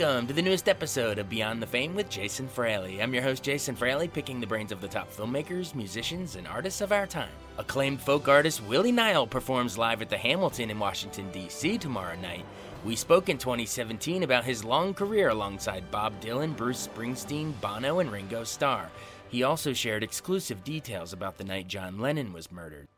Welcome to the newest episode of Beyond the Fame with Jason Fraley. I'm your host, Jason Fraley, picking the brains of the top filmmakers, musicians, and artists of our time. Acclaimed folk artist Willie Nile performs live at the Hamilton in Washington, D.C. tomorrow night. We spoke in 2017 about his long career alongside Bob Dylan, Bruce Springsteen, Bono, and Ringo Starr. He also shared exclusive details about the night John Lennon was murdered.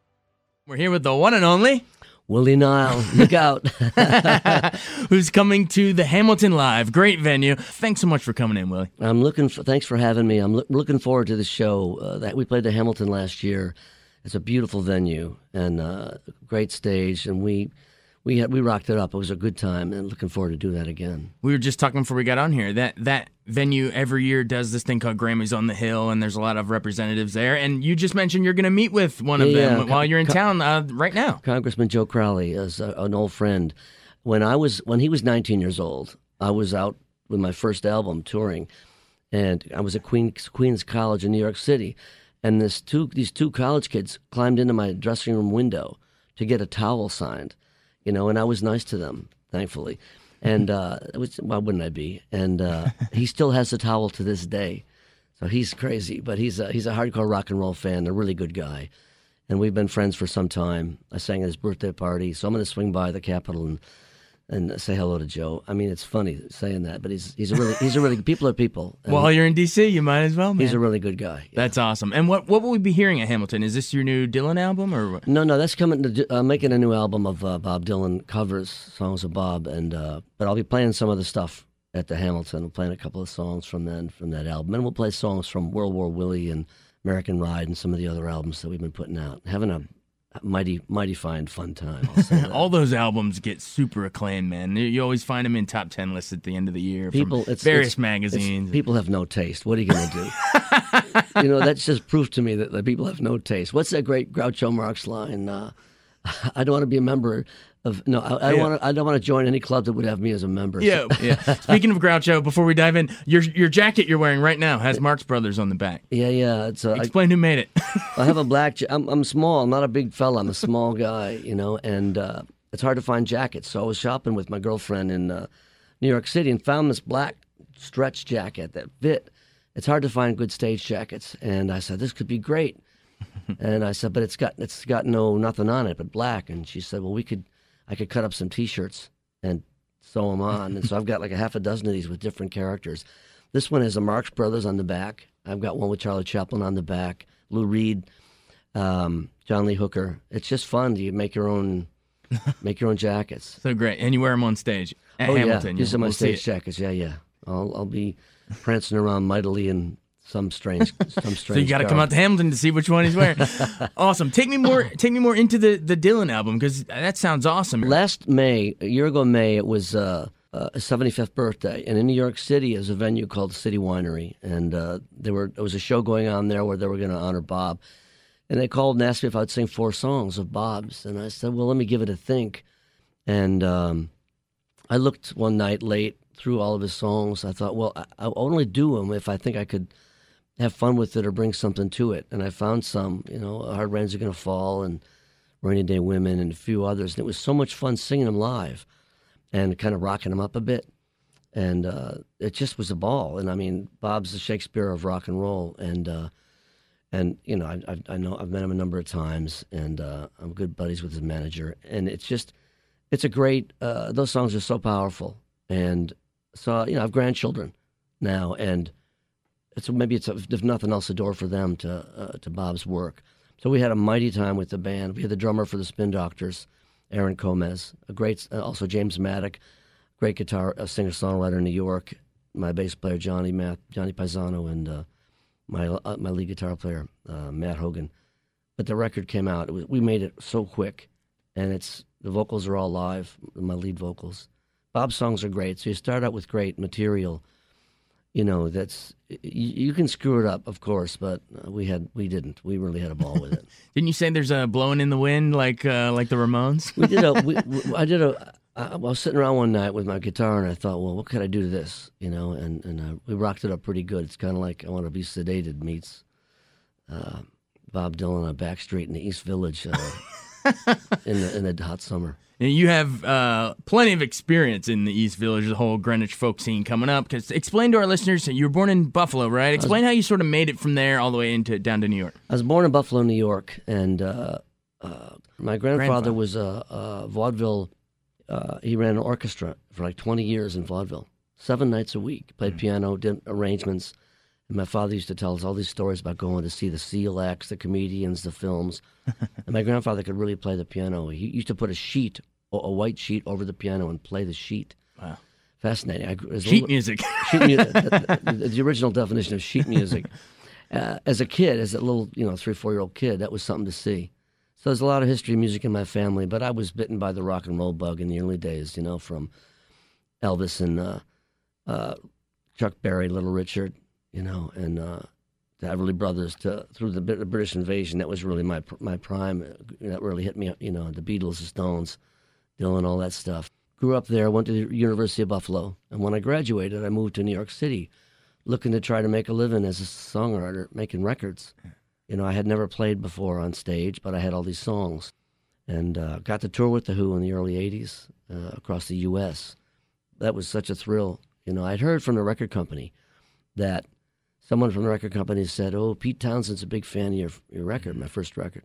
We're here with the one and only Willie Nile, look out. who's coming to the Hamilton Live. Great venue. Thanks so much for coming in, Willie. I'm looking for, thanks for having me. I'm loo- looking forward to the show. Uh, that we played the Hamilton last year. It's a beautiful venue and uh, great stage, and we we had, we rocked it up. It was a good time, and looking forward to do that again. We were just talking before we got on here that that venue every year does this thing called Grammys on the Hill, and there's a lot of representatives there. And you just mentioned you're going to meet with one of Yeah, them while you're in co- town uh, right now. Congressman Joe Crowley is a, an old friend. When I was when he was 19 years old, I was out with my first album touring, and I was at Queens Queens College in New York City, and this two these two college kids climbed into my dressing room window to get a towel signed, you know, and I was nice to them, thankfully, and uh, why wouldn't I be? And uh, he still has the towel to this day, so he's crazy, but he's a, he's a hardcore rock and roll fan, a really good guy and we've been friends for some time. I sang at his birthday party, so I'm going to swing by the Capitol and and say hello to Joe. I mean, it's funny saying that, but he's he's a really he's a really people are people. While you're in DC, you might as well, man. he's a really good guy. That's awesome. And what what will we be hearing at Hamilton? Is this your new Dylan album or what? No, no, that's coming. To, uh, making a new album of uh, Bob Dylan covers songs of Bob, and uh, but I'll be playing some of the stuff at the Hamilton. I'm playing a couple of songs from then from that album, and we'll play songs from World War Willie and American Ride and some of the other albums that we've been putting out. Having a mighty mighty fine fun time. I'll say that. All those albums get super acclaimed, man. You- always find them in top ten lists at the end of the year people from it's, various it's- magazines. it's- people have no taste. What are you going to do? you know, that's just proof to me that, that people have no taste. What's that great Groucho Marx line? Uh, I don't want to be a member of no. I, I Yeah. want. I don't want to join any club that would have me as a member. Yeah, yeah. Speaking of Groucho, before we dive in, your your jacket you're wearing right now has Marx Brothers on the back. yeah, yeah. It's. Uh, I, Explain who made it. I have a black. I'm, I'm small. I'm not a big fella. I'm a small guy. You know, and uh, it's hard to find jackets. So I was shopping with my girlfriend in uh, New York City and found this black stretch jacket that fit. It's hard to find good stage jackets, and I said this could be great. and I said, but it's got it's got no nothing on it but black. And she said, well, we could, I could cut up some T-shirts and sew them on. and so I've got like a half a dozen of these with different characters. This one has the Marx Brothers on the back. I've got one with Charlie Chaplin on the back. Lou Reed, um, John Lee Hooker. It's just fun. You make your own, make your own jackets. so great, and you wear them on stage at oh Hamilton. yeah, You'll- are my we'll stage jackets. Yeah, yeah. I'll I'll be prancing around mightily in some strange, some strange. So you got to come out to Hamilton to see which one he's wearing. awesome. Take me more. Take me more into the the Dylan album because that sounds awesome. Last May, a year ago May, it was uh, uh, 75th birthday, and in New York City is a venue called City Winery, and uh, there were there was a show going on there where they were going to honor Bob, and they called and asked me if I'd sing four songs of Bob's, and I said, well, let me give it a think, and um, I looked one night late through all of his songs. I thought, well, I, I'll only do them if I think I could have fun with it or bring something to it, and I found some, you know, Hard Rains Are Gonna Fall and Rainy Day Women and a few others. And it was so much fun singing them live and kind of rocking them up a bit. And uh, it just was a ball. And I mean, Bob's the Shakespeare of rock and roll. And, uh, and you know, I, I, I know I've met him a number of times and uh, I'm good buddies with his manager. And it's just, it's a great, uh, those songs are so powerful. And so, you know, I have grandchildren now. And it's maybe it's, if nothing else, a door for them to, uh, to Bob's work. So we had a mighty time with the band. We had the drummer for the Spin Doctors, Aaron Comess, a great, uh, also James Maddock, great guitar singer songwriter in New York. My bass player Johnny Matt, Johnny Pisano, and uh, my uh, my lead guitar player uh, Matt Hogan. But the record came out. Was, we made it so quick, and it's the vocals are all live. My lead vocals. Bob's songs are great. So you start out with great material. You know that's you, you can screw it up, of course, but uh, we had we didn't. We really had a ball with it. Didn't you say there's a blowing in the wind like uh, like the Ramones? we did a. We, we, I did a. I was sitting around one night with my guitar, and I thought, well, what could I do to this? You know, and and uh, we rocked it up pretty good. It's kind of like I want to be sedated meets uh, Bob Dylan on Backstreet in the East Village uh, in the in the hot summer. You have uh, plenty of experience in the East Village, the whole Greenwich folk scene coming up. Because explain to our listeners, you were born in Buffalo, right? Explain was, how you sort of made it from there all the way into down to New York. I was born in Buffalo, New York, and uh, uh, my grandfather, grandfather, was a, a vaudeville uh, he ran an orchestra for like 20 years in vaudeville, seven nights a week. Played mm-hmm. piano, did arrangements. My father used to tell us all these stories about going to see the seal acts, the comedians, the films. and my grandfather could really play the piano. He used to put a sheet, a white sheet, over the piano and play the sheet. Wow. Fascinating. I, sheet little, music. sheet music. the, the, the, original definition of sheet music. Uh, as a kid, as a little, you know, three, four year old kid, that was something to see. So there's a lot of history of music in my family, but I was bitten by the rock and roll bug in the early days, you know, from Elvis and uh, uh, Chuck Berry, Little Richard, you know, and uh, the Everly Brothers to through the, the, British invasion. That was really my my prime. Uh, that really hit me, you know, the Beatles, the Stones, Dylan, all that stuff. Grew up there, went to the University of Buffalo, and when I graduated, I moved to New York City, looking to try to make a living as a songwriter, making records. You know, I had never played before on stage, but I had all these songs. And uh, got to tour with The Who in the early 80s uh, across the U.S. That was such a thrill. You know, I'd heard from the record company that someone from the record company said, "Oh, Pete Townshend's a big fan of your your record, my first record,"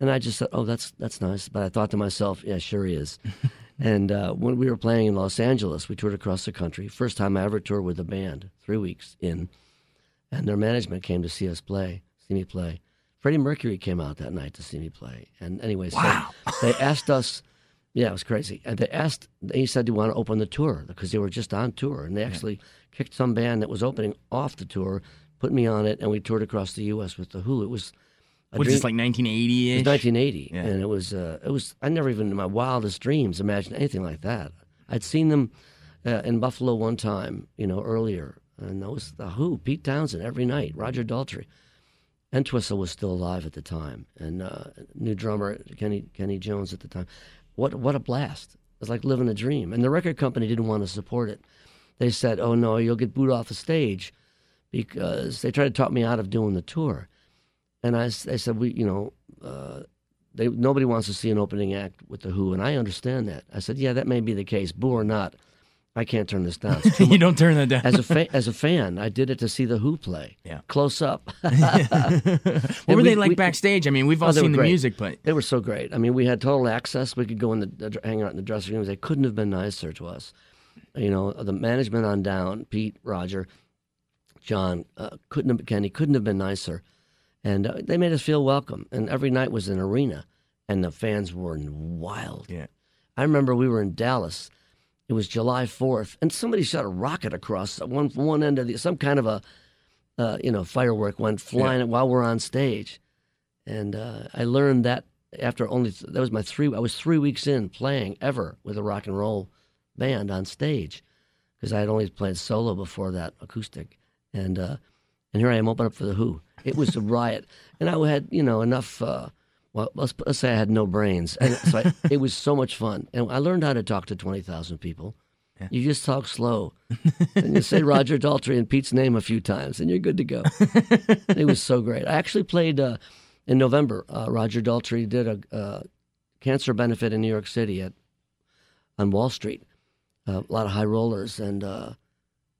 and I just said, "Oh, that's that's nice." But I thought to myself, "Yeah, sure he is." and uh, when we were playing in Los Angeles, we toured across the country. First time I ever toured with a band, three weeks in, and their management came to see us play see me play. Freddie Mercury came out that night to see me play. And anyway, wow. so they asked us, yeah, it was crazy. And they asked, he said, do you want to open the tour? Because they were just on tour. And they actually yeah. Kicked some band that was opening off the tour, put me on it, and we toured across the U.S. with The Who. It was. Which is like 1980 ish? 1980. Yeah. And it was, uh, it was, I never even in my wildest dreams imagined anything like that. I'd seen them uh, in Buffalo one time, you know, earlier. And that was The Who, Pete Townshend every night, Roger Daltrey. Entwistle was still alive at the time, and uh, new drummer Kenny Kenny Jones at the time. What what a blast! It was like living a dream. And the record company didn't want to support it. They said, "Oh no, you'll get booed off the stage," because they tried to talk me out of doing the tour. And I, they said, "We, you know, uh, they nobody wants to see an opening act with the Who," and I understand that. I said, "Yeah, that may be the case, boo or not." I can't turn this down. you don't turn that down. as a fa- as a fan, I did it to see the Who play. Yeah, close up. what were we, they like we, backstage? I mean, we've all oh, seen the music, but they were so great. I mean, we had total access. We could go in the hang out in the dressing rooms. They couldn't have been nicer to us. You know, the management on down, Pete, Roger, John, uh, couldn't have, Kenny couldn't have been nicer, and uh, they made us feel welcome. And every night was an arena, and the fans were wild. Yeah, I remember we were in Dallas it was July 4th, and somebody shot a rocket across one one end of the some kind of a uh, you know firework went flying yeah. while we're on stage, and uh, I learned that after only that was my three. I was three weeks in playing ever with a rock and roll band on stage because I had only played solo before that acoustic, and uh, and here I am opening up for the Who. It was a riot, and I had you know enough uh, well, let's, let's say I had no brains. And so I, it was so much fun. And I learned how to talk to 20,000 people. Yeah. You just talk slow. and you say Roger Daltrey and Pete's name a few times, and you're good to go. it was so great. I actually played uh, in November. Uh, Roger Daltrey did a uh, cancer benefit in New York City at on Wall Street. Uh, a lot of high rollers. And uh,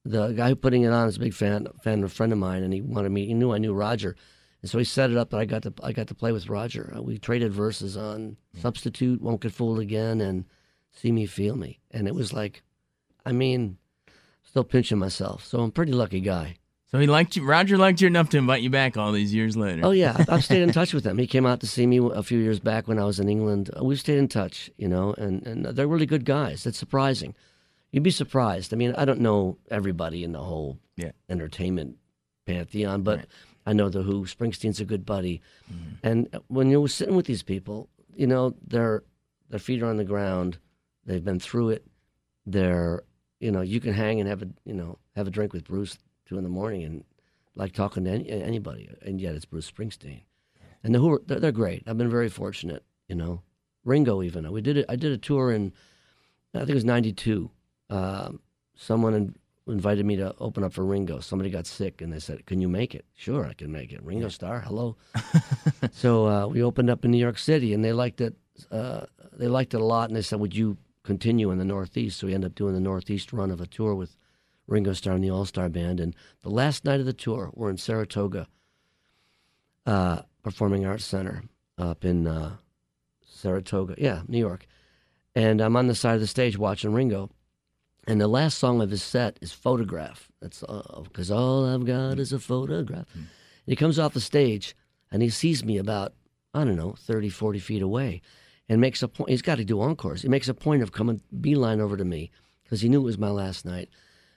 the guy putting it on is a big fan, fan of a friend of mine, and he wanted me, he knew I knew Roger. And so he set it up that I got to I got to play with Roger. Uh, we traded verses on yeah. "Substitute," "Won't Get Fooled Again," and "See Me, Feel Me," and it was like, I mean, still pinching myself. So I'm a pretty lucky guy. So he liked you. Roger liked you enough to invite you back all these years later. Oh yeah, I've stayed in touch with him. He came out to see me a few years back when I was in England. Uh, We've stayed in touch, you know, and, and they're really good guys. It's surprising. You'd be surprised. I mean, I don't know everybody in the whole Yeah. entertainment pantheon, but I know the Who. Springsteen's a good buddy, mm-hmm. and when you're sitting with these people, you know, their their feet are on the ground. They've been through it. They're, you know, you can hang and have a, you know, have a drink with Bruce two in the morning and like talking to any, anybody, and yet it's Bruce Springsteen. And the Who, are, they're, they're great. I've been very fortunate, you know. Ringo, even we did it. I did a tour in, I think it was '92. Um, someone in, invited me to open up for Ringo. Somebody got sick, and they said, "Can you make it?" Sure, I can make it. Ringo Starr, hello. so uh, we opened up in New York City, and they liked it. Uh, they liked it a lot, and they said, "Would you continue in the Northeast?" So we ended up doing the Northeast run of a tour with Ringo Starr and the All Star Band. And the last night of the tour, we're in Saratoga, uh, Performing Arts Center up in uh, Saratoga, yeah, New York. And I'm on the side of the stage watching Ringo. And the last song of his set is Photograph. That's all, because all I've got is a photograph. And he comes off the stage and he sees me about, I don't know, 30, 40 feet away and makes a point. He's got to do encores. He makes a point of coming beeline over to me because he knew it was my last night.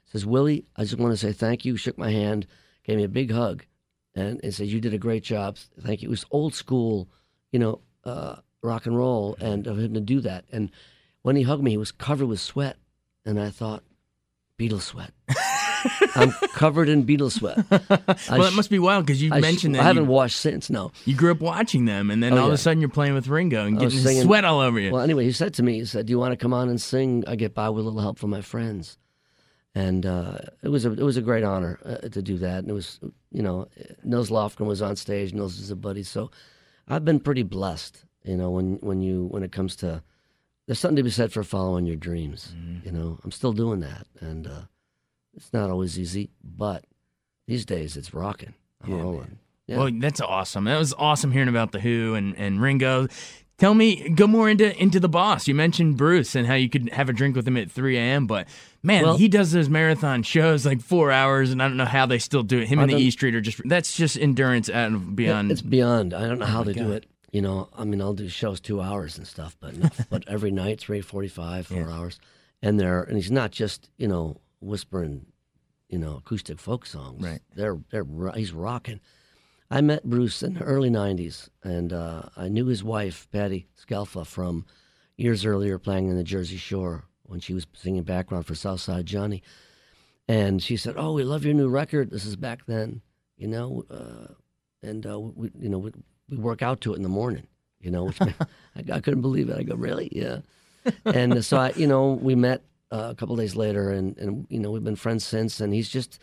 Says, Willie, I just want to say thank you. Shook my hand, gave me a big hug, and, and said, You did a great job. Thank you. It was old school, you know, uh, rock and roll, and of him to do that. And when he hugged me, he was covered with sweat. And I thought, Beatle sweat. I'm covered in Beatle sweat. Well, it must be wild because you I sh- mentioned I haven't you, washed since. No. you grew up watching them, and then Oh, all of a sudden you're playing with Ringo and I getting singing- sweat all over you. Well, anyway, he said to me, he said, "Do you want to come on and sing? I get by with a little help from my friends." And uh, it was a it was a great honor uh, to do that. And it was, you know, Nils Lofgren was on stage. Nils is a buddy, so I've been pretty blessed. You know, when when you when it comes to there's something to be said for following your dreams. Mm-hmm. You know, I'm still doing that, and uh, it's not always easy, but these days it's rocking. I'm rolling. Yeah. Well, that's awesome. That was awesome hearing about the Who and, and Ringo. Tell me, go more into into the boss. You mentioned Bruce and how you could have a drink with him at 3 a.m. But man, Well- he does those marathon shows like four hours, and I don't know how they still do it. Him and the E Street are just that's just endurance out and beyond. It's beyond. I don't know how Oh they do it. You know, I mean, I'll do shows two hours and stuff, but no, but every night it's three forty-five, four hours, and they're and he's not just you know whispering, you know, acoustic folk songs. Right. They're they're he's rocking. I met Bruce in the early '90s, and uh, I knew his wife Patti Scialfa from years earlier, playing in the Jersey Shore when she was singing background for Southside Johnny. And she said, "Oh, we love your new record. This is back then, you know." Uh, and uh, we, you know, we, we work out to it in the morning. You know, which I, I couldn't believe it. I go, "Really? Yeah." and so I, you know, we met uh, a couple days later, and and you know, we've been friends since. And he's just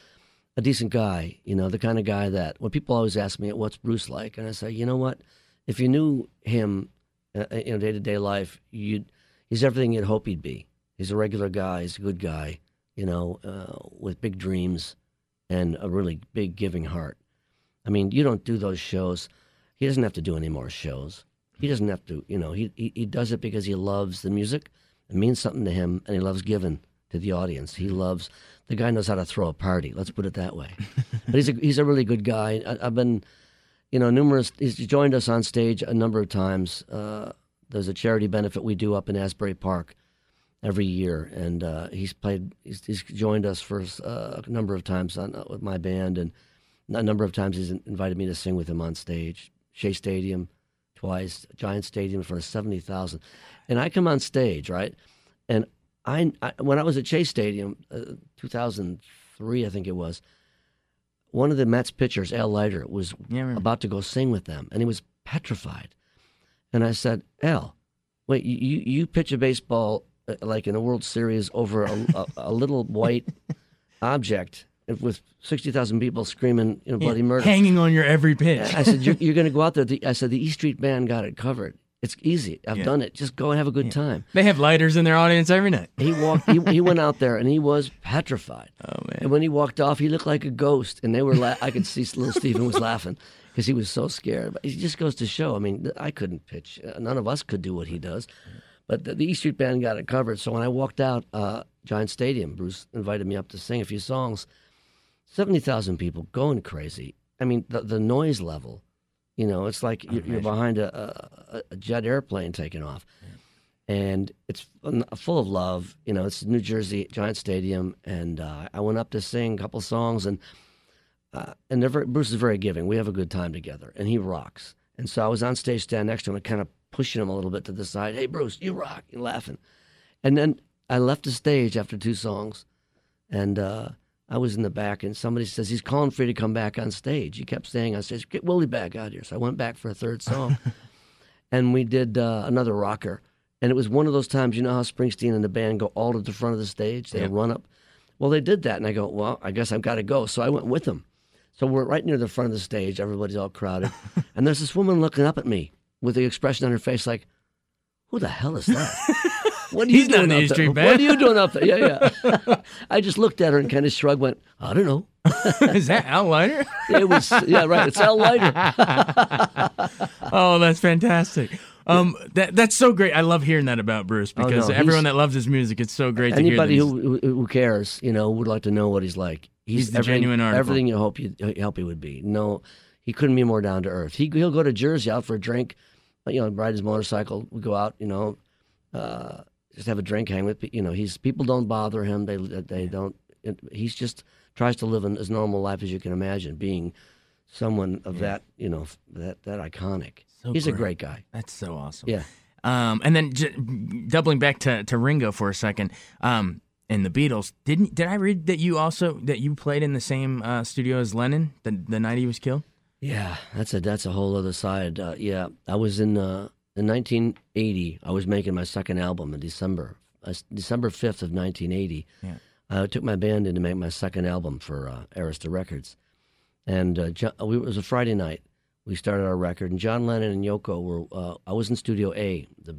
a decent guy. You know, the kind of guy that when people always ask me, "What's Bruce like?" and I say, "You know what? If you knew him, uh, you know, day to day life, you'd he's everything you'd hope he'd be. He's a regular guy. He's a good guy. You know, uh, with big dreams and a really big giving heart. I mean, you don't do those shows. He doesn't have to do any more shows. He doesn't have to, you know, he, he, he does it because he loves the music. It means something to him, and he loves giving to the audience. He loves, the guy knows how to throw a party. Let's put it that way. but he's a, he's a really good guy. I, I've been, you know, numerous, he's joined us on stage a number of times. Uh, there's a charity benefit we do up in Asbury Park every year, and uh, he's played. He's, he's joined us for uh, a number of times on, uh, with my band, and a number of times he's invited me to sing with him on stage. Shea Stadium, twice, Giant Stadium for seventy thousand, and I come on stage right, and I, I when I was at Shea Stadium, uh, two thousand three, I think it was. One of the Mets pitchers, Al Leiter, was Yeah, about to go sing with them, and he was petrified. And I said, Al, wait, you, you you pitch a baseball uh, like in a World Series over a, a, a little white object with 60,000 people screaming, you know, bloody murder. hanging on your every pitch. I said, you're, you're going to go out there. The, I said, the E Street Band got it covered. It's easy. I've Yeah. done it. Just go and have a good time. They have lighters in their audience every night. He walked. He, he went out there and he was petrified. Oh man. And when he walked off, he looked like a ghost. And they were. La- I could see little Steven was laughing because he was so scared. But it just goes to show. I mean, I couldn't pitch. Uh, None of us could do what he does. But the, the E Street Band got it covered. So when I walked out, uh, Giant Stadium, Bruce invited me up to sing a few songs. 70,000 people going crazy. I mean, the, the noise level, you know, it's like you're, you're behind a, a, a jet airplane taking off. And it's full of love. You know, it's New Jersey Giant Stadium. And uh, I went up to sing a couple songs. And, uh, and very, Bruce is very giving. We have a good time together. And he rocks. And so I was on stage, stand next to him, and kind of pushing him a little bit to the side. Hey, Bruce, you rock. You're laughing. And then I left the stage after two songs. And uh, I was in the back, and somebody says he's calling for you to come back on stage. He kept saying on stage. Get Willie back out here. So I went back for a third song, and we did uh, another rocker. And it was one of those times, you know how Springsteen and the band go all to the front of the stage. They Yeah. run up. Well, they did that, and I go, well, I guess I've got to go. So I went with them. So we're right near the front of the stage. Everybody's all crowded, and there's this woman looking up at me with the expression on her face like, "Who the hell is that?" What are He's you not doing an up A there? Street What are you doing up there? Yeah, yeah. I just looked at her and kind of shrugged, went, I don't know. Is that Al Leiter? It was, yeah, right. It's Al Leiter. oh, that's fantastic. Um, that that's so great. I love hearing that about Bruce Oh, no, because he's- everyone that loves his music, it's so great to hear. Anybody who, who cares, you know, would like to know what he's like. He's the everything, genuine article. Everything you hope you hope he would be. No, he couldn't be more down to earth. He he'll go to Jersey out for a drink, you know, ride his motorcycle. We go out, you know, uh, just have a drink, hang with. You know, he's people don't bother him. They they don't. He's just tries to live an, as normal life as you can imagine, being someone of that, you know, that that iconic. So he's a great. great guy. That's so awesome. Yeah. Um, and then j- doubling back to, to Ringo for a second, um, and the Beatles. Didn't did I read that you also that you played in the same uh, studio as Lennon the the night he was killed? Yeah, that's a that's a whole other side. Uh, yeah, I was in uh, in 1980. I was making my second album in December, uh, December 5th of 1980. Yeah. I took my band in to make my second album for uh, Arista Records, and uh, it was a Friday night. We started our record, and John Lennon and Yoko were. Uh, I was in Studio A, the,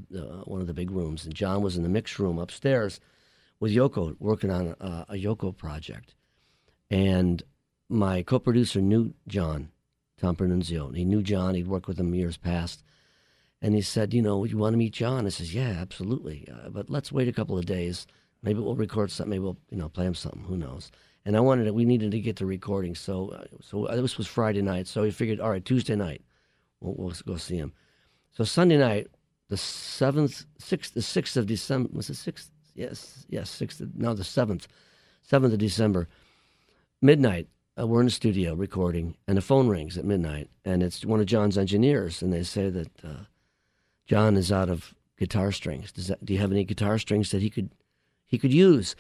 one of the big rooms, and John was in the mix room upstairs with Yoko working on a, a Yoko project, and my co-producer knew John, Tom Panunzio. and He knew John. He'd worked with him years past. And he said, you know, you want to meet John? I says, yeah, absolutely. Uh, but let's wait a couple of days. Maybe we'll record something. Maybe we'll, you know, play him something. Who knows? And I wanted to, we needed to get the recording. So, uh, so uh, this was Friday night. So we figured, all right, Tuesday night, we'll, we'll go see him. So Sunday night, the seventh, sixth, the sixth of December, was it sixth? Yes, yes, sixth. No, the seventh, seventh of December, midnight. Uh, we're in the studio recording, and the phone rings at midnight, and it's one of John's engineers, and they say that uh, John is out of guitar strings. Does that, do you have any guitar strings that he could he could use?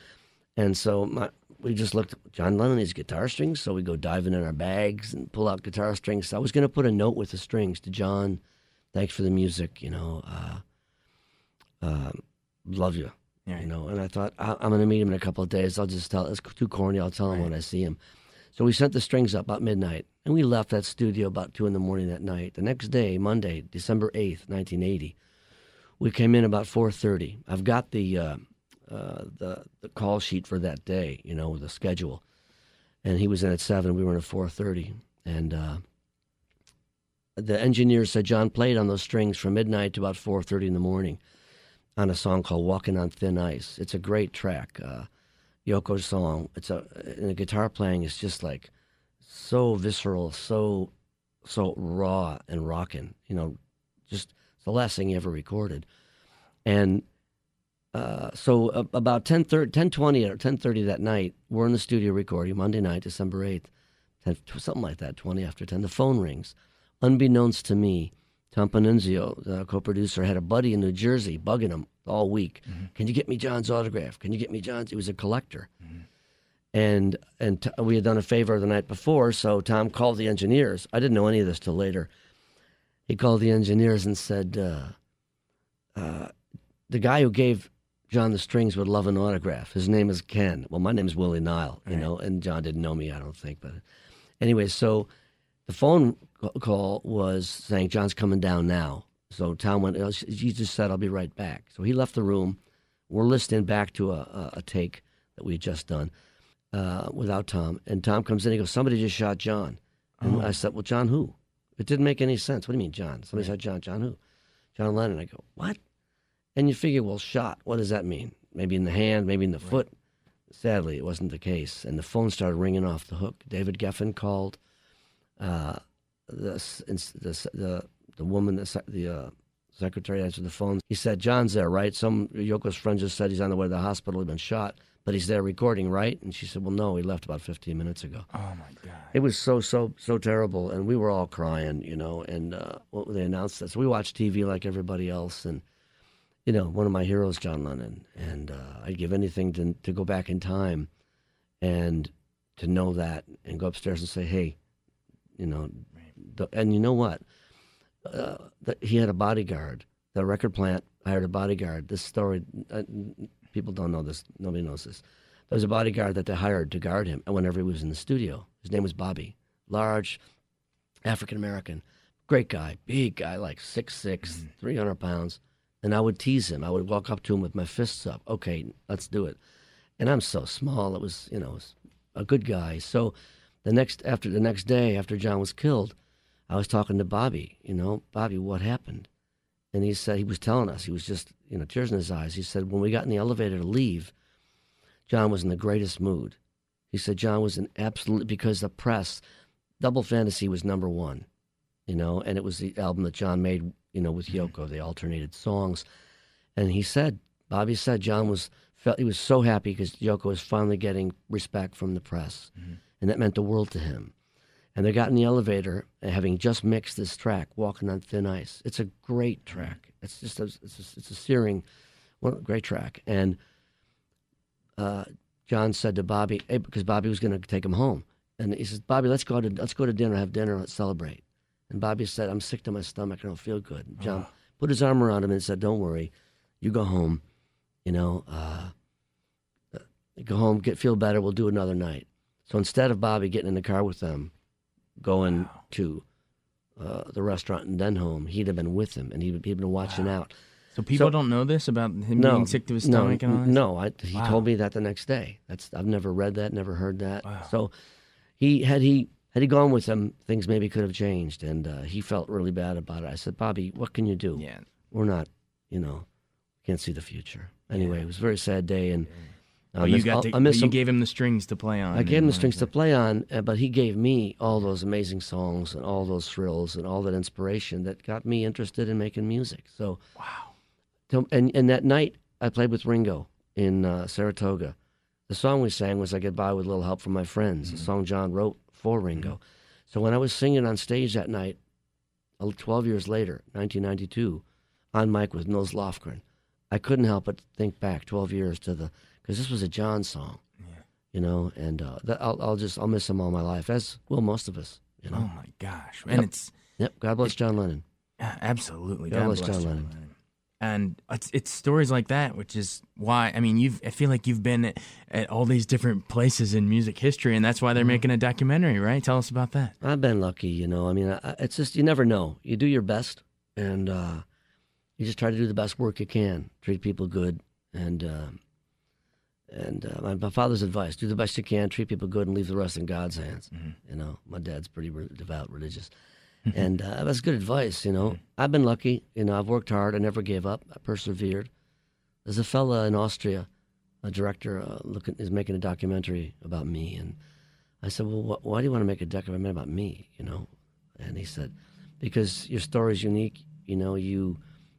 And so my, we just looked. John Lennon needs guitar strings, so we go diving in our bags and pull out guitar strings. So I was going to put a note with the strings to John. Thanks for the music, you know. Uh, uh, love you, Yeah. you know. And I thought I, I'm going to meet him in a couple of days. I'll just tell. It's too corny. I'll tell him when I see him. So we sent the strings up about midnight, and we left that studio about two in the morning that night. The next day, Monday, December eighth, nineteen eighty, we came in about four thirty. I've got the uh, uh, the the call sheet for that day, you know, the schedule, and he was in at seven. We were in at four thirty, and uh, the engineer said John played on those strings from midnight to about four thirty in the morning on a song called "Walking on Thin Ice." It's a great track. Uh, Yoko's song. It's a and the guitar playing is just like so visceral, so so raw and rocking. You know, just the last thing he ever recorded. And uh, so about 10, 10.20 or 10.30 that night, we're in the studio recording, Monday night, December 8th, 10, something like that, 20 after 10. The phone rings. Unbeknownst to me, Tom Panunzio, the co-producer, had a buddy in New Jersey bugging him all week. Can you get me John's autograph? Can you get me John's? He was a collector. And and t- we had done a favor the night before, so Tom called the engineers. I didn't know any of this till later. He called the engineers and said, uh, uh, "The guy who gave John the strings would love an autograph. His name is Ken. Well, my name is Willie Nile, you know, and John didn't know me, I don't think. But anyway, so the phone call was saying John's coming down now. So Tom went. "Oh, He just said, "I'll be right back." So he left the room. We're listening back to a, a, a take that we had just done uh, without Tom. And Tom comes in. and He goes, "Somebody just shot John." And I said, "Well, John who?" It didn't make any sense. What do you mean, John? Somebody shot John. John who? John Lennon. I go, "What?" And you figure, well, shot. What does that mean? Maybe in the hand, maybe in the foot. sadly, it wasn't the case. And the phone started ringing off the hook. David Geffen called. Uh, the, the, the, the woman, the, the uh, secretary answered the phone. He said, John's there, right? Some Yoko's friend just said he's on the way to the hospital. He's been shot, but he's there recording, right? And she said, Well, no, he left about 15 minutes ago. Oh, my God. It was so, so, so terrible. And we were all crying, you know. And uh, they announced that, so we watched TV like everybody else. And, you know, one of my heroes, John Lennon. And uh, I'd give anything to, to go back in time and to know that and go upstairs and say, Hey, you know, and you know what? Uh, the, he had a bodyguard. The record plant hired a bodyguard. This story, uh, people don't know this. Nobody knows this. There was a bodyguard that they hired to guard him and whenever he was in the studio. His name was Bobby. Large, African American, great guy, big guy, like 6'6", mm-hmm. 300 pounds. And I would tease him. I would walk up to him with my fists up. Okay, let's do it. And I'm so small. It was, you know, was a good guy. So the next after the next day after John was killed, I was talking to Bobby, you know, Bobby, what happened? And he said, he was telling us, he was just, you know, tears in his eyes. He said, when we got in the elevator to leave, John was in the greatest mood. He said, John was in absolute, because the press, Double Fantasy was number one, you know, and it was the album that John made, you know, with Yoko. They alternated songs. And he said, Bobby said, John was, felt, he was so happy because Yoko was finally getting respect from the press. Mm-hmm. And that meant the world to him and they got in the elevator, having just mixed this track, "Walking on Thin Ice." It's a great track. It's just a, it's a, it's a searing, well, great track. And uh, John said to Bobby, hey, because Bobby was going to take him home, and he says, "Bobby, let's go to let's go to dinner, have dinner, let's celebrate." And Bobby said, "I'm sick to my stomach. I don't feel good." And John oh. put his arm around him and said, "Don't worry, you go home. You know, uh, uh go home, get feel better. We'll do another night." So instead of Bobby getting in the car with them, going wow. to uh, the restaurant and then home, he'd have been with him and he'd, he'd been watching wow. out. So people so, don't know this about him no, being sick to his stomach no, and all this? No, I, he wow. told me that the next day. That's I've never read that, never heard that. So he had he had he gone with him, things maybe could have changed, and uh, he felt really bad about it. I said, Bobby, what can you do? Yeah, we're not, you know, can't see the future. Anyway, yeah. it was a very sad day, and. Yeah Oh, you got to, you him. gave him the strings to play on. I gave him the strings to play on, uh, but he gave me all those amazing songs and all those thrills and all that inspiration that got me interested in making music. So, wow. And and that night I played with Ringo in uh, Saratoga. The song we sang was "I Get By with a Little Help from My Friends," mm-hmm. a song John wrote for Ringo. Mm-hmm. So when I was singing on stage that night, 12 years later, 1992, on mic with Nils Lofgren, I couldn't help but think back 12 years to the because this was a John song. Yeah. You know, and uh, that, I'll, I'll just I'll miss him all my life, as will most of us. You know? Oh my gosh, and it's yep. God bless John Lennon. Absolutely, God, God bless, John, John Lennon. Lennon. And it's it's stories like that, which is why I mean you've I feel like you've been at, at all these different places in music history, and that's why they're mm-hmm. making a documentary, right? Tell us about that. I've been lucky, you know. I mean, I, it's just you never know. You do your best, and uh, you just try to do the best work you can, treat people good, and uh, and uh, my, my, father's advice: do the best you can, treat people good, and leave the rest in God's hands. Mm-hmm. You know, my dad's pretty re- devout, religious, mm-hmm. and uh, that's good advice. You know, mm-hmm. I've been lucky. You know, I've worked hard. I never gave up. I persevered. There's a fella in Austria, a director, uh, looking is making a documentary about me, and I said, "Well, wh- why do you want to make a documentary about me?" You know, and he said, "Because your story is unique. You know, you."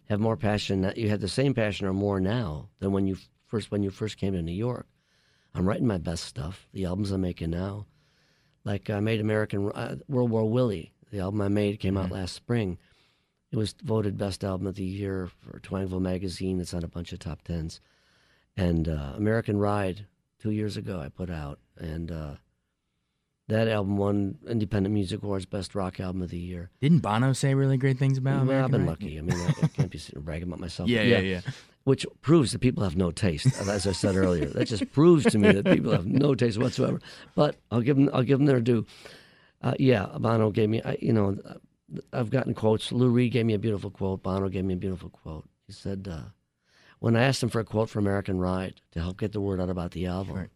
have more passion. You have the same passion or more now than when you first when you first came to New York. I'm writing my best stuff, the albums I'm making now. Like I made American uh, World War Willie, the album I made came out mm-hmm. last spring. It was voted best album of the year for Twangville magazine. It's on a bunch of top tens. And uh, American Ride, two years ago, I put out, and uh, that album won Independent Music Awards Best Rock Album of the Year. Didn't Bono say really great things about well, American I've been Ride? lucky. I mean, I, I can't be bragging about myself. yeah, yeah, yeah, yeah which proves that people have no taste. As I said earlier, that just proves to me that people have no taste whatsoever. But I'll give them, I'll give them their due. Uh, yeah, Bono gave me, I, you know, I've gotten quotes. Lou Reed gave me a beautiful quote. Bono gave me a beautiful quote. He said, uh, when I asked him for a quote for American Ride to help get the word out about the album, right.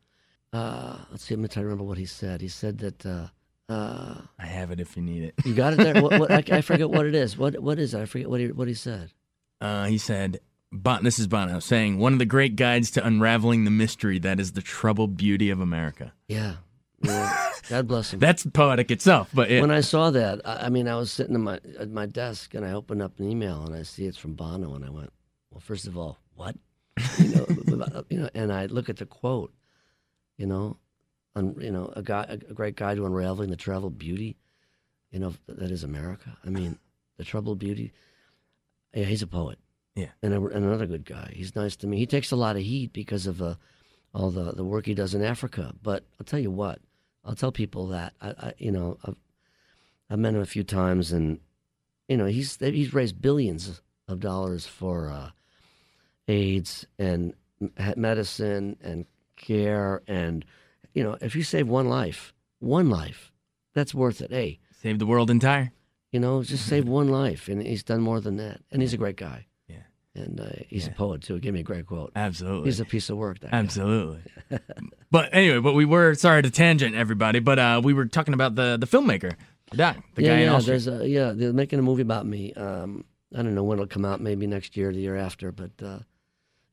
uh, let's see, I'm going to try to remember what he said. He said that. Uh, uh, I have it if you need it. you got it there. what, what, I, I, forget what it is. What what is it? I forget what he what he said. Uh, he said Bon, this is Bono saying one of the great guides to unraveling the mystery that is the troubled beauty of America. Yeah. God bless him. That's poetic itself, but yeah. When I saw that, I, I mean, I was sitting at my at my desk and I opened up an email and I see it's from Bono and I went, well, first of all, what? You know, you know, and I look at the quote, you know, un, you know, a guy, a great guide to unraveling the troubled beauty, you know, that is America. I mean, the troubled beauty. Yeah, he's a poet. Yeah. and, a, and another good guy. He's nice to me. He takes a lot of heat because of uh, all the the work he does in Africa. But I'll tell you what, I'll tell people that I, I you know I've, I've met him a few times, and you know he's he's raised billions of dollars for uh, AIDS and medicine and care, and you know if you save one life, one life, that's worth it. Hey, Save the world entire. you know, just save one life, and he's done more than that. And he's a great guy. And uh, he's Yeah. a poet too. Give me a great quote. Absolutely. He's a piece of work. That. Absolutely. but anyway, but we were sorry to tangent everybody, but uh, we were talking about the the filmmaker, the doc, the yeah, guy yeah. There's a yeah. They're making a movie about me. Um, I don't know when it'll come out. Maybe next year, the year after. But uh,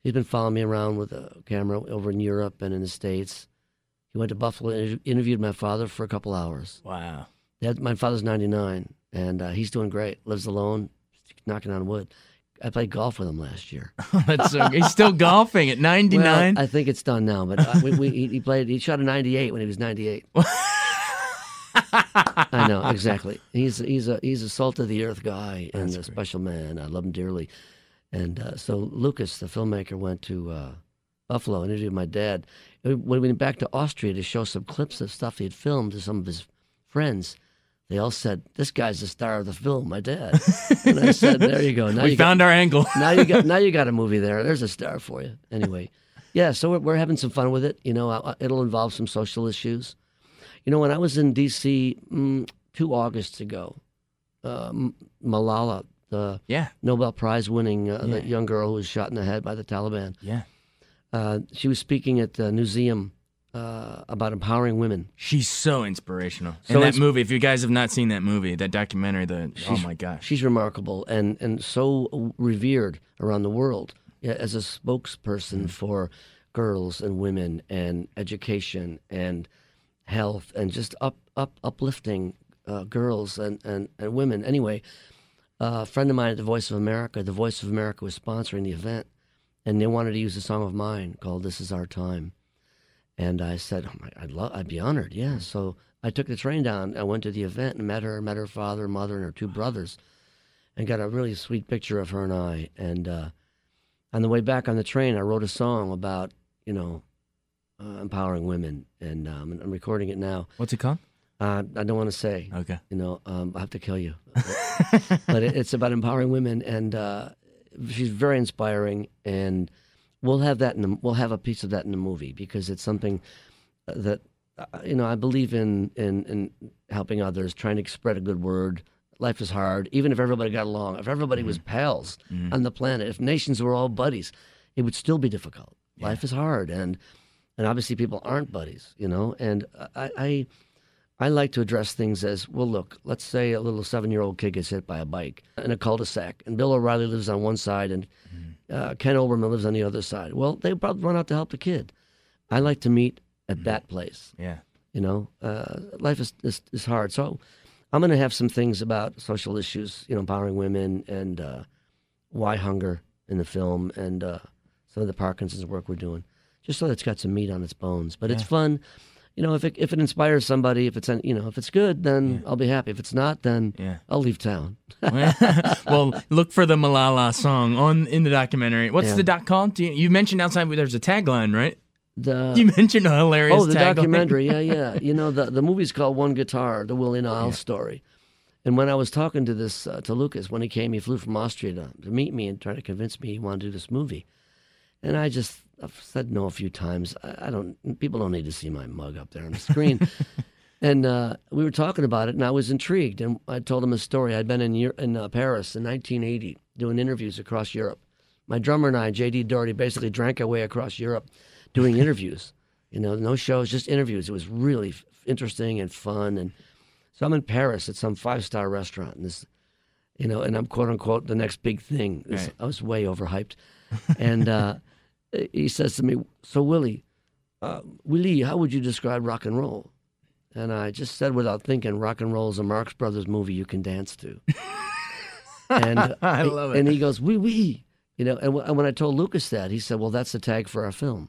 he's been following me around with a camera over in Europe and in the states. He went to Buffalo, and interviewed my father for a couple hours. Wow. Dad, my father's 99, and uh, he's doing great. Lives alone, knocking on wood. I played golf with him last year. That's so, he's still golfing at 99. Well, I think it's done now, but uh, we, we, he he played. He shot a 98 when he was 98. I know exactly. He's he's a he's a salt of the earth guy and That's a great. special man. I love him dearly. And uh, so Lucas, the filmmaker, went to uh, Buffalo and interviewed my dad. When we went back to Austria to show some clips of stuff he had filmed to some of his friends, they all said, "This guy's the star of the film." My dad. and I said, "There you go. Now we you got- found our angle. now you got now you got a movie there. There's a star for you. Anyway, yeah. So we're, we're having some fun with it. You know, it'll involve some social issues. You know, when I was in D.C. Mm, two Augusts ago, uh, Malala, the yeah. Nobel Prize winning uh, Yeah. that young girl who was shot in the head by the Taliban, Yeah. uh, she was speaking at the museum uh, about empowering women. She's so inspirational. So and that it's- movie, if you guys have not seen that movie, that documentary, the oh my gosh. She's remarkable and, and so revered around the world yeah, as a spokesperson for girls and women and education and health and just up, up uplifting uh, girls and, and, and women. Anyway, uh, a friend of mine at the Voice of America, the Voice of America was sponsoring the event, and they wanted to use a song of mine called "This Is Our Time." And I said, oh my, I'd love, I'd be honored, yeah. So I took the train down. I went to the event and met her, met her father, mother, and her two brothers, and got a really sweet picture of her and I. And uh, on the way back on the train, I wrote a song about, you know, uh, empowering women, and um, I'm recording it now. What's it called? Uh, I don't want to say, Okay. you know, um, I have to kill you. but it, it's about empowering women, and uh, she's very inspiring. And we'll have that in the, we'll have a piece of that in the movie because it's something uh, that uh, you know I believe in in in helping others, trying to spread a good word. Life is hard, even if everybody got along. If everybody was mm-hmm. pals mm-hmm. on the planet, if nations were all buddies, it would still be difficult. Life is hard, and and obviously people aren't buddies, you know. And I, I I like to address things as well. Look, let's say a little seven-year-old kid gets hit by a bike in a cul-de-sac, and Bill O'Reilly lives on one side, and mm-hmm. Uh, Ken Olbermann lives on the other side. Well, they probably run out to help the kid. I like to meet at that place. Yeah. You know, uh, life is, is is hard, so I'm going to have some things about social issues, you know, empowering women and uh, WhyHunger in the film, and uh, some of the Parkinson's work we're doing, just so that it's got some meat on its bones. But it's fun. You know, if it if it inspires somebody, if it's you know if it's good, then I'll be happy. If it's not, then Yeah. I'll leave town. well, look for the Malala song on in the documentary. What's Yeah. the doc called? Do you, you mentioned outside there's a tagline, right? The, You mentioned a hilarious oh, the documentary, yeah, yeah. You know, the the movie's called One Guitar: The Willie Niles Story. And when I was talking to this uh, to Lucas when he came, he flew from Austria to, to meet me and try to convince me he wanted to do this movie. And I just I've said no a few times. I, I don't. People don't need to see my mug up there on the screen. and uh, we were talking about it, and I was intrigued. And I told him a story. I'd been in in uh, Paris in 1980 doing interviews across Europe. My drummer and I, Jay Dee Daugherty, basically drank our way across Europe doing interviews. You know, no shows, just interviews. It was really f- interesting and fun. And so I'm in Paris at some five star restaurant, and this, you know, and I'm quote unquote the next big thing. This, Right. I was way overhyped. and uh, he says to me, "So Willie, uh, Willie, how would you describe rock and roll?" And I just said without thinking, "Rock and roll is a Marx Brothers movie you can dance to." and I love it. And he goes, "Wee wee," you know. And, w- and when I told Lucas that, he said, "Well, that's the tag for our film."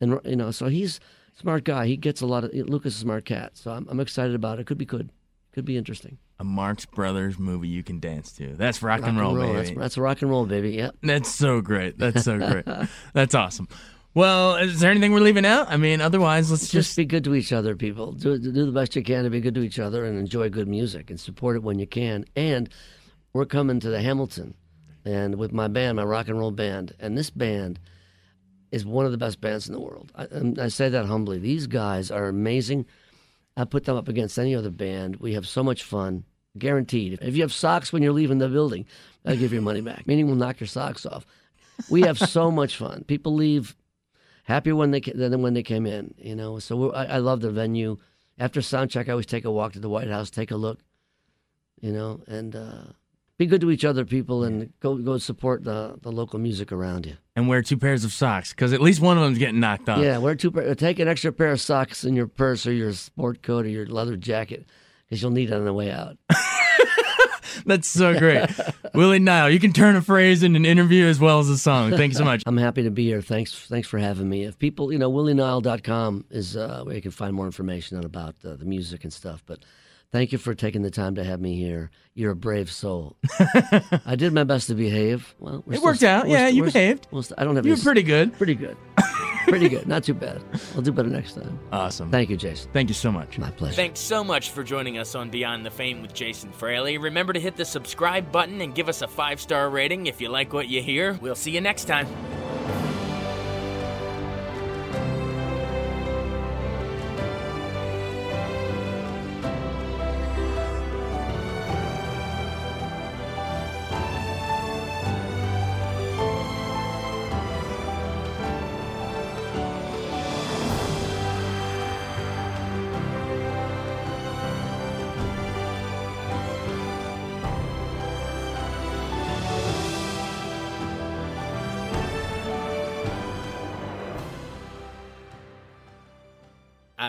And you know, so he's smart guy. He gets a lot of Lucas is smart cat. So I'm, I'm excited about it. Could be good. Could be interesting. A Marx Brothers movie you can dance to. That's rock, Rock and roll, baby. That's, that's rock and roll, baby. Yep. That's so great. That's so great. That's awesome. Well, is there anything we're leaving out? I mean, otherwise, let's Just just. be good to each other, people. Do, do the best you can to be good to each other and enjoy good music and support it when you can. And we're coming to the Hamilton, and with my band, my rock and roll band, and this band is one of the best bands in the world. I, I say that humbly. These guys are amazing. I put them up against any other band. We have so much fun, guaranteed. If you have socks when you're leaving the building, I'll give you your money back. Meaning, we'll knock your socks off. We have so much fun. People leave happier when they than when they came in. You know, so we're, I, I love the venue. After sound check, I always take a walk to the White House, take a look. You know, and uh, be good to each other, people, and go go support the the local music around you. And wear two pairs of socks because at least one of them's getting knocked off. Yeah, wear two. pair- Take an extra pair of socks in your purse or your sport coat or your leather jacket because you'll need it on the way out. That's so great. Willie Nile, you can turn a phrase in an interview as well as a song. Thank you so much. I'm happy to be here. Thanks, thanks for having me. If people, you know, willienile.com is uh, where you can find more information on about uh, the music and stuff. But thank you for taking the time to have me here. You're a brave soul. I did my best to behave. Well, we're It still- worked out. we're Yeah, still- you we're- behaved. we're still- I don't have. You any were pretty good. Pretty good. pretty good. Not too bad. I'll do better next time. Awesome. Thank you, Jason. Thank you so much. My pleasure. Thanks so much for joining us on Beyond the Fame with Jason Fraley. Remember to hit the subscribe button and give us a five star rating if you like what you hear. We'll see you next time.